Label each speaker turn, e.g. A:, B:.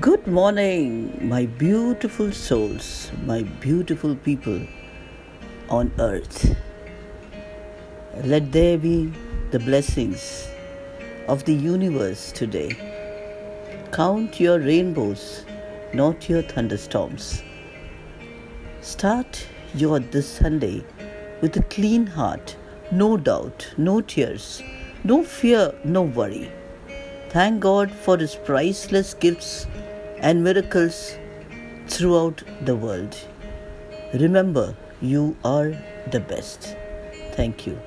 A: Good morning, my beautiful souls, my beautiful people on earth. Let there be the blessings of the universe today. Count your rainbows, not your thunderstorms. Start your this Sunday with a clean heart, no doubt, no tears, no fear, no worry. Thank God for His priceless gifts and miracles throughout the world. Remember, you are the best. Thank you.